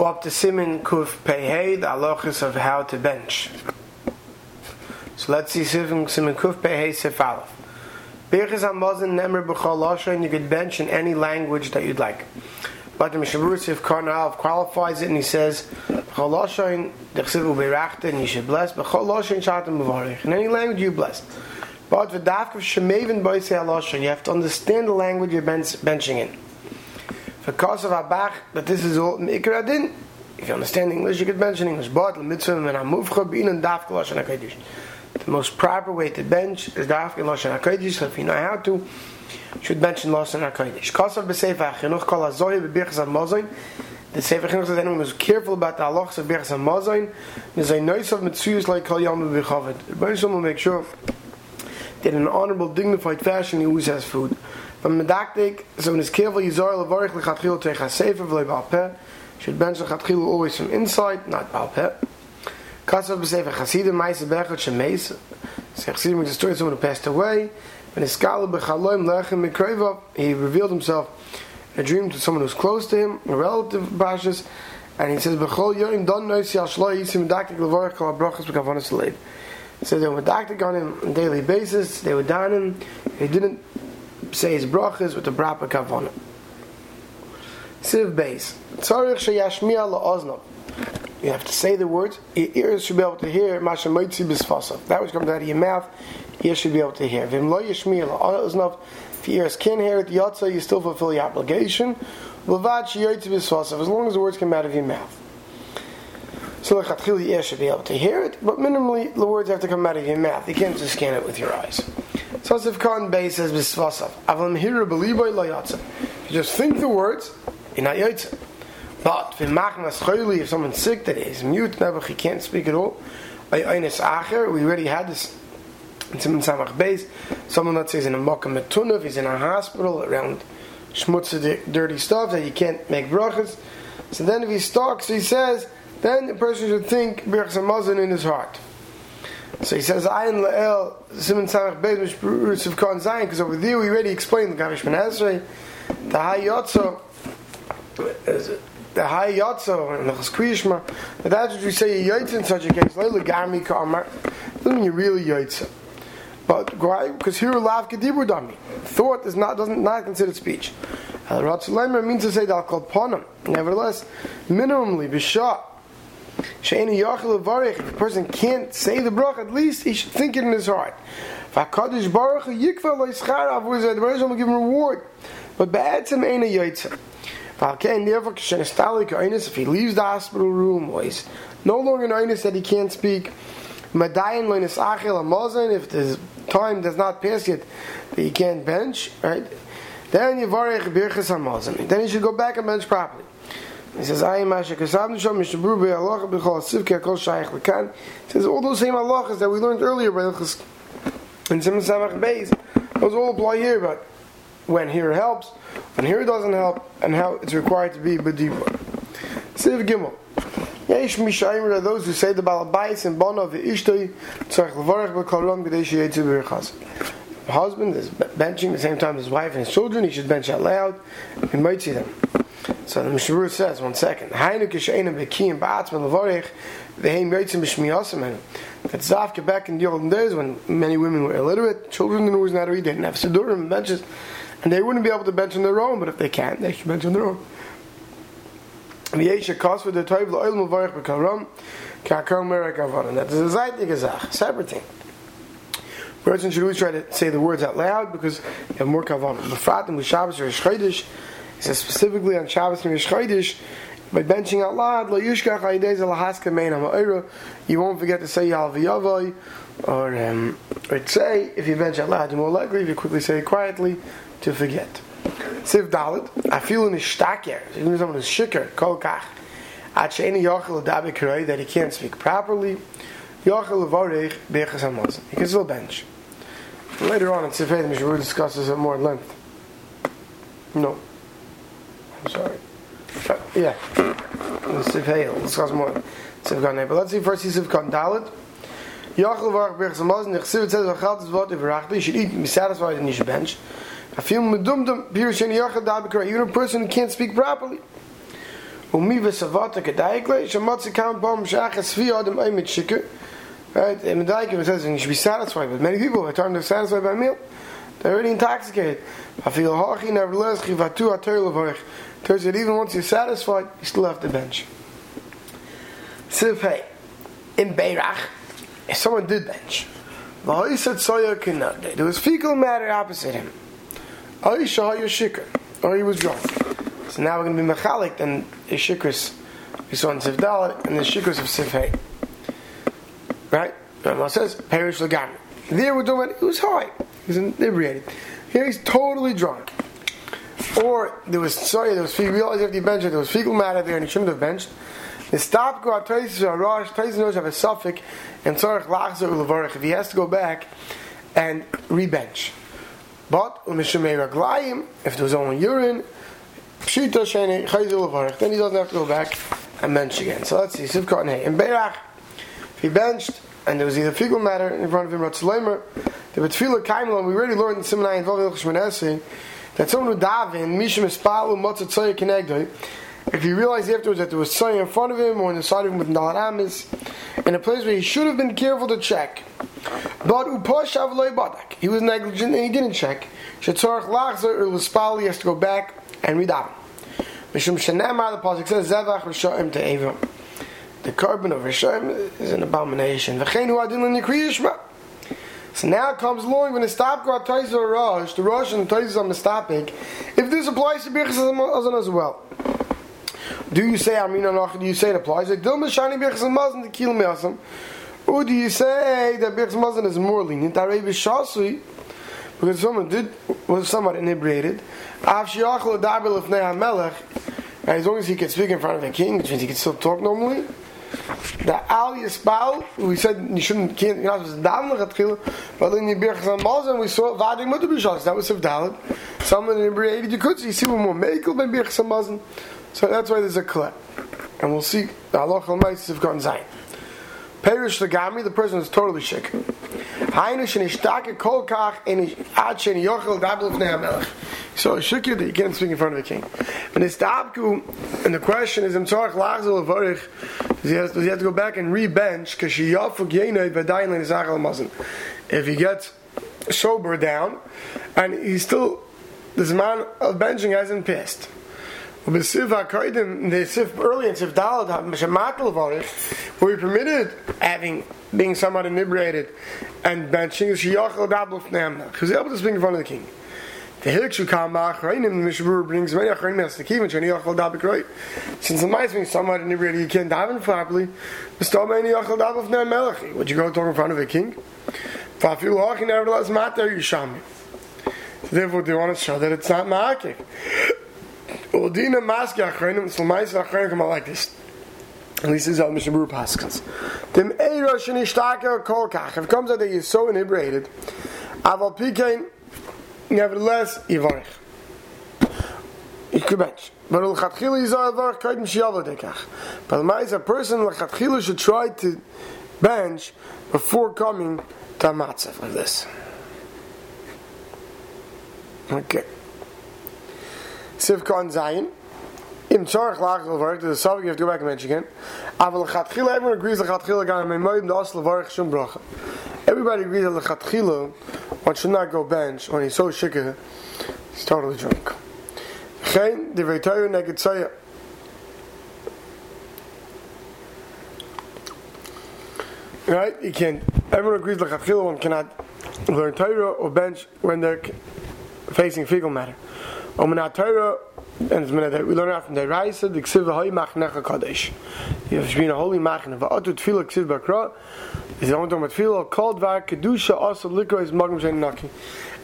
We're up to Simon Kuf Pehei, the halachas of how to bench. So let's see Simon, Simon Kuf Pehei Sif Aleph. Birchas HaMazon Nemer B'chol Lashon, you could bench in any language that you'd like. But the Mishabur Sif Karnal qualifies it and he says, B'chol Lashon, the Chsiv Uberachta, and you should bless, B'chol Lashon Shatam B'varich. In any language you bless. But the Dafk of Shemevin Boisei HaLashon, you have to understand the language you're benching in. Because of Abach, that this is all Mikra Adin. If you understand English, you could mention English. But mitzvah and Amuvcha Bin and Dafka Lashon HaKadosh. The most proper way to bench is Dafka Lashon HaKadosh. So if you know how to, you should mention Lashon HaKadosh. Kosav B'Sefer HaChinuch Kol HaZoy B'Birchas HaMozoin. The Sefer Chinuch says anyone who's careful about the halachas of Birchas HaMozoin, there's a nice of mitzvahs like Kol Yom B'Chavit. The Baruch will make sure that in an honorable, dignified fashion he always has food. From Medaktik, so when it's careful, Yizor Levarich Lechatchil Teich HaSefer V'lei Balpeh, should bench Lechatchil always from inside, not Balpeh. Kasav B'Sefer Chasidim, Maisa Bechot Shemeis, so Chasidim destroyed someone who passed away, when his scholar B'Chaloim Lechem Mikreva, he revealed himself in a dream to someone who's close to him, a relative of Bashas, and he says, B'chol Yoim Don Noisi Al Shloi Yisim Medaktik Levarich Kol HaBrachas B'Kavanas Leiv. So they were medactic on him on a daily basis, they were down he didn't say his brachas with the brapa kavana. Siv base. Tzarich sheyashmiya la'oznav. You have to say the words. Your ears should be able to hear masha. That which comes out of your mouth, ears should be able to hear. Vim lo yashmiya la'oznav. If your ears can't hear it, yotza, you still fulfill your obligation. Levad sheyoitzi bisfasav. As long as the words come out of your mouth. So the ears should be able to hear it, but minimally the words have to come out of your mouth. You can't just scan it with your eyes. Tosef Khan Bay says Bisvasav. Avlam Hira Beliboy Layatza. You just think the words, you're not Yotza. But if someone's sick that is mute, never he can't speak at all. We already had this in Simon Samach Beis. Someone that says in a Mokkah he's in a hospital around schmutzig, dirty stuff that you can't make brachas. So then if he stalks, he says, then the person should think Birchas Hamazon in his heart. So he says, Ayin La'el, Simon Samach Beis, Mishpurus of Khan Zayin, because over there we already explained the Gavish Ben the High Yotzo, the High Yotzo, and the Chaskuyishma, but that's what we say, Yotze in such a case, Leila Garmi Kamar, doesn't mean you really Yotze. But why? Because here lav kedibur dami. Thought is not doesn't not considered speech. El Ratzleimer means to say that called ponim. Nevertheless, minimally b'shah She'eni yachil varich. If a person can't say the brach, at least he should think it in his heart. V'akadosh baruch hu yikva lo yischarav. The Baruch will give him reward. But ba'etzem ena yoytza. V'alkein therefore kishen estalik oinus. If he leaves the hospital room, or he's no longer an oinus that he can't speak. Madayin lo nisachil amazon. If the time does not pass yet, that he can't bench, right? Then yivarech birchas hamazon. Then he should go back and bench properly. He says, "I am Asher Kasavnu Shom Mishabru Be'Alach B'Chol Sivke Kol Shaykh Lekan." He says all those same halachas that we learned earlier by Ilchus in Simon Samach Beis. Those all apply here, but when here helps, when here doesn't help, and how it's required to be B'Dibur. Siv Gimel. Yesh Mishayim are those who say the Balabais and Bono Tzarech. The husband is benching at the same time as his wife and his children. He should bench out loud. He might see them. So the Mishnah says, one second, Hainu That's Zafka back in the olden days when many women were illiterate, children didn't always know to read, they didn't have Sidurim and benches, and they wouldn't be able to bench on their own, but if they can, they bench on their own. Kos v'de toiv l'oil b'karam ka'akar merek avanan. That is a zayt gezach, separate thing. Person should always try to say the words out loud because you have more kavanah. He says specifically on Shabbos and Chodesh, by benching out loud, you won't forget to say Yal V'yavoy, or, um, or say, if you bench out loud, you're more likely, if you quickly say it quietly, to forget. Siv Dalit, I feel in his shtaker, even someone is shikker, kol kach, at she'eni yochel adabe kiroi, that he can't speak properly, yochel levorech bechas hamazon. He can still bench. Later on in Sifei, the Mishra discusses it more in length. No. I'm sorry. Yeah. Siv Hail. Let's discuss more. Siv Gan But let's see first Siv Gan Dalit. Yachal Varach Berch Samaz, and Chsiv it says, Vachal Tzvot Ivrachli, you should eat and be satisfied and you should bench. I feel medumdum, Pirush and Yachal Dabikra, even a person who can't speak properly. Umi v'savata kedaikle, shematzi kam bom shachas vi adam oimit shikr. Right? In the Daikim it says you should be satisfied, but many people are trying to satisfied by a meal. They're already intoxicated. I feel hachi nevertheless chivatu ater levarich. Turns that even once you're satisfied, you still have to bench. Siv hey, in Beirach, if someone did bench, there was fecal matter opposite him. Or he was drunk. So now we're going to be mechalik, and the shikras we saw in Siv Dalit, and the shikras of Siv Hey. Right? Rambam says, perish legami. There we're doing, it, it was high. He's inebriated. Here he's totally drunk. Or there was sorry, there was he realized after he benched it, there was fecal matter there and he shouldn't have benched. The stop go out Taisis or Rosh, Taisis knows have a suffix and Tzarech Lachzer Ulevarech if he has to go back and rebench. But Raglayim, if there was only urine, Pshita Shene Chayz Ulevarech, then he doesn't have to go back and bench again. So let's see, Sivkot and Hay. In Berach, if he benched and there was either fecal matter in front of him, Ratzleimer, the Betfila Kaimlon, we already learned in Simnai and Vav Ilchshmanesi, that someone who daven, Mishim Espalu Motzat Tzoya Kenegdoi, if he realized afterwards that there was Tzoya in front of him or on the side of him with Nalat Amis, in a place where he should have been careful to check, but Uposh Avloi Badak, he was negligent and he didn't check, Shetzorach Lachzer or Lespal, he has to go back and read daven. Mishum Shanamar, the Pasuk says, Zevach Rishayim to Avram. The carbon of Rishayim is an abomination. V'cheinu adin l'nikriyishma. So now comes along when the stop go Taiz or Rosh, the Rosh and the Taiz are mistapik. If this applies to Birchas Azan as well. Do you say Amina Noch? Do you say it applies? Like Dilma Shani Birchas Mazan to kill Me'asam. Or do you say that Birchas Mazan is more lenient? Arei B'Shasui, because someone did, was somewhat inebriated. Av Shiachel Adaber Lefnei HaMelech, and as long as he can speak in front of the king, which means he can still talk normally, the Al Yisbal, we said you shouldn't, can't, you're not supposed to daven lechatchila, but in Yibirch Zamaz, and we saw Vadim Mutter B'Shas, that was Siv Dalit. Someone in inebriated, you could see, see one more Mekel Ben Birch Zamazan. So that's why there's a clip. And we'll see the halach al-maitis have gone zayin. Perish Lagami, the person is totally sick. Hainu shenishtake kol kach en ad sheni yochel dabel v'nei. So a shikya that you can't speak in front of the king. But it's tabku, and the question is, Imtzorach lachzel avarich, does he have to go back and re-bench, because she yafuk yenei v'dayin l'nizachel mazin. If he gets sober down, and he's still, this man of benching hasn't passed. B'siv HaKoidim, the Sif early in Sif Dalad, Shematel Varich, where he permitted having, being somewhat inebriated and benching, is Shiyachel Dabel Fnei because he's able to speak in front of the king. The Hilkshu Kamach, Reinim, the Mishabur brings many Achreinim as the Kim, and Shiyachel Dabel Kroit. Since the mice being somewhat inebriated, you can't daven properly, the Stoma Shiyachel Dabel Fnei Melech. Would you go talk in front of a king? Fafilu Hachin, nevertheless, Matter Yishami. Therefore, they want to show that it's not Ma'akik. Udina maski achrenim, so mais achrenim come out like this. At least this is how Mishnah Berurah paskins. Dem eiro shenishtaker kol kach. If it comes out that you're so inebriated, aval pikein, nevertheless. You could bench. But l'chatchila yizar avar kaidim shiyava dekach. But the a person l'chatchila should try to bench before coming to a matzah like this. Okay. Sivkon Zayin. Im Tzorach Lach Levarich, the subject you have to go back and mention again. Aval Lechatchila, everyone agrees Lechatchila Gan Memoyim Das Levarich Shum Bracha. Everybody agrees that Lechatchila, one should not go bench when he's so shikah, he's totally drunk. The. Right? You can't. Everyone agrees Lechatchila, one cannot learn Torah or bench when they're facing fecal matter. Omen Torah, and it's minute we learn out from the Raisa, the Ksiv Hoy Machnecha Kadesh. You have to be in a holy Machne. Va'atu Tfila Ksiv Bakra, is the only time with Tfila, called Var, Kedusha, also Likra, is Magam Shein Naki.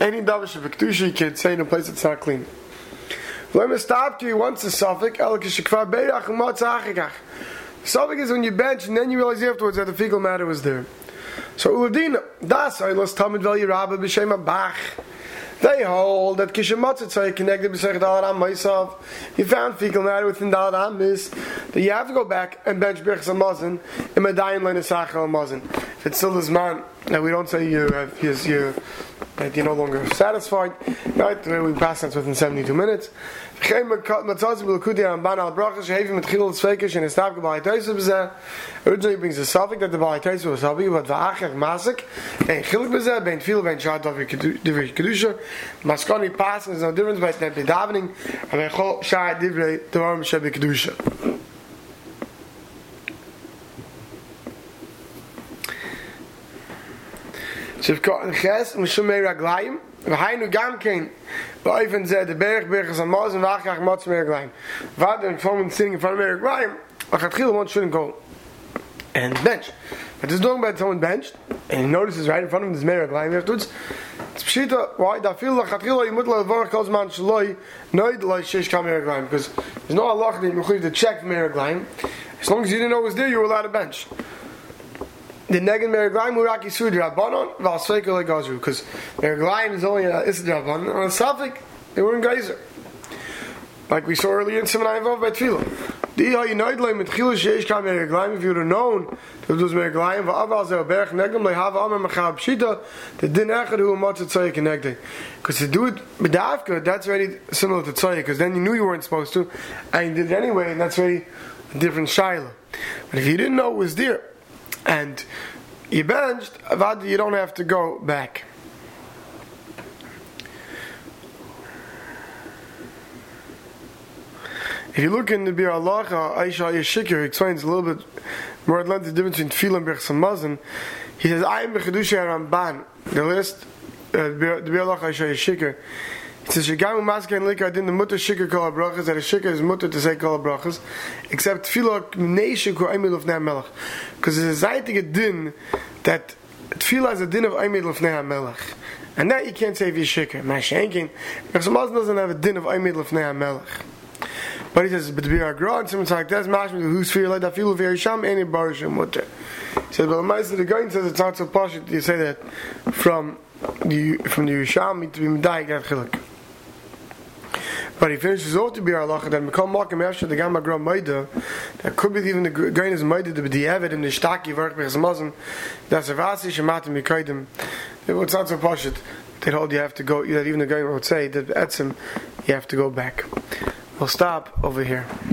Any Davish of Kedusha you can say in a place that's not clean. Let me stop to you once the suffix, El Kishikvar Beirach, Mot Zachikach. Suffix is when you bench and then you realize afterwards that the fecal matter was there. So Uladina, Das, I lost Talmud Vel Yerabba B'Shem Bach. They hold that Kishimatzah connected B'Sech Dalaram myself. You found fecal matter within Dalaram is that you have to go back and bench Birchas Hamazon in Medayin Lenesachel Hamazon. If it's still this man, that we don't say you uh, have, yes, you, that you're no longer satisfied, right? We pass that within 72 minutes. Uh, Originally brings the suffix that the Baal Taisa was happy, but the va'achach masik, and chilik bezeh, ben fil, ben shad of divrei kedusha, maskani pass, there's no difference between davening, and ben chol shad divrei devarim shebi kedusha. V'oifen zeh de berg berg an moz and v'achach motz mei Raglayim V'ad en kvom sitting in front of mei Raglayim V'chat chil one shouldn't go and bench. But this doing by someone benched and he notices right in front of him this mei Raglayim afterwards. It's pshita why da fil la chat chil yimut la v'or kol zman shloi noid la shesh kam mei Raglayim because there's no halach that you to check mei Raglayim as long as you didn't know it was there you were allowed to bench the negin meraglayim uraki sud rabbanon valsveikel legazru because meraglayim is only a isad on a suffix they were in geyser. Like we saw earlier in Simon Ayavav by Tefillah. The Iha Yinoid Leim mit Chilu Sheish Kam Meraglayim if you would have known that it was Meraglayim va'aval zeh berch negim lehav amar machab pshita the din echad hu matzah tzoyik connecting because to do it b'davka that's already similar to tzoyik because then you knew you weren't supposed to and you did it anyway and that's very a different shaila. But if you didn't know it was there and you benched, you don't have to go back. If you look in the Bir Allah, Aisha Yeshikir explains a little bit more at length the difference between Tefillah and Birchas. He says, I am Bechadusha Ramban. The list, uh, the Bir Allah, Aisha Yeshikir. It says Shigam Maska and Lika didn't the mutter shikar kol brachas that a shikar is mutter to say kol brachas except tefillah neish ko aimid of melech. Because it's a zaytig din that tefillah is a din of aimid of melech. And that you can't say if you shikar because Muslim doesn't have a din of aimid of but he says but to be our grod and someone's like that's mashma who's fear like that feel very sham any barish mutter. He says but the the guy says it's not so posh you say that from the from the Yerushalmi to be medayik that chiluk but he finishes off to be our halacha then Mekal Makim after the Gamma Gram Maida, that could be even the grain is Maida to be the Evid in the Shtaki Vart Bechaz Mazim, that's a Vasi Shematim Yikaidim. It's not so pashit They hold you have to go, that even the guy would say that Etzim, you have to go back. We'll stop over here.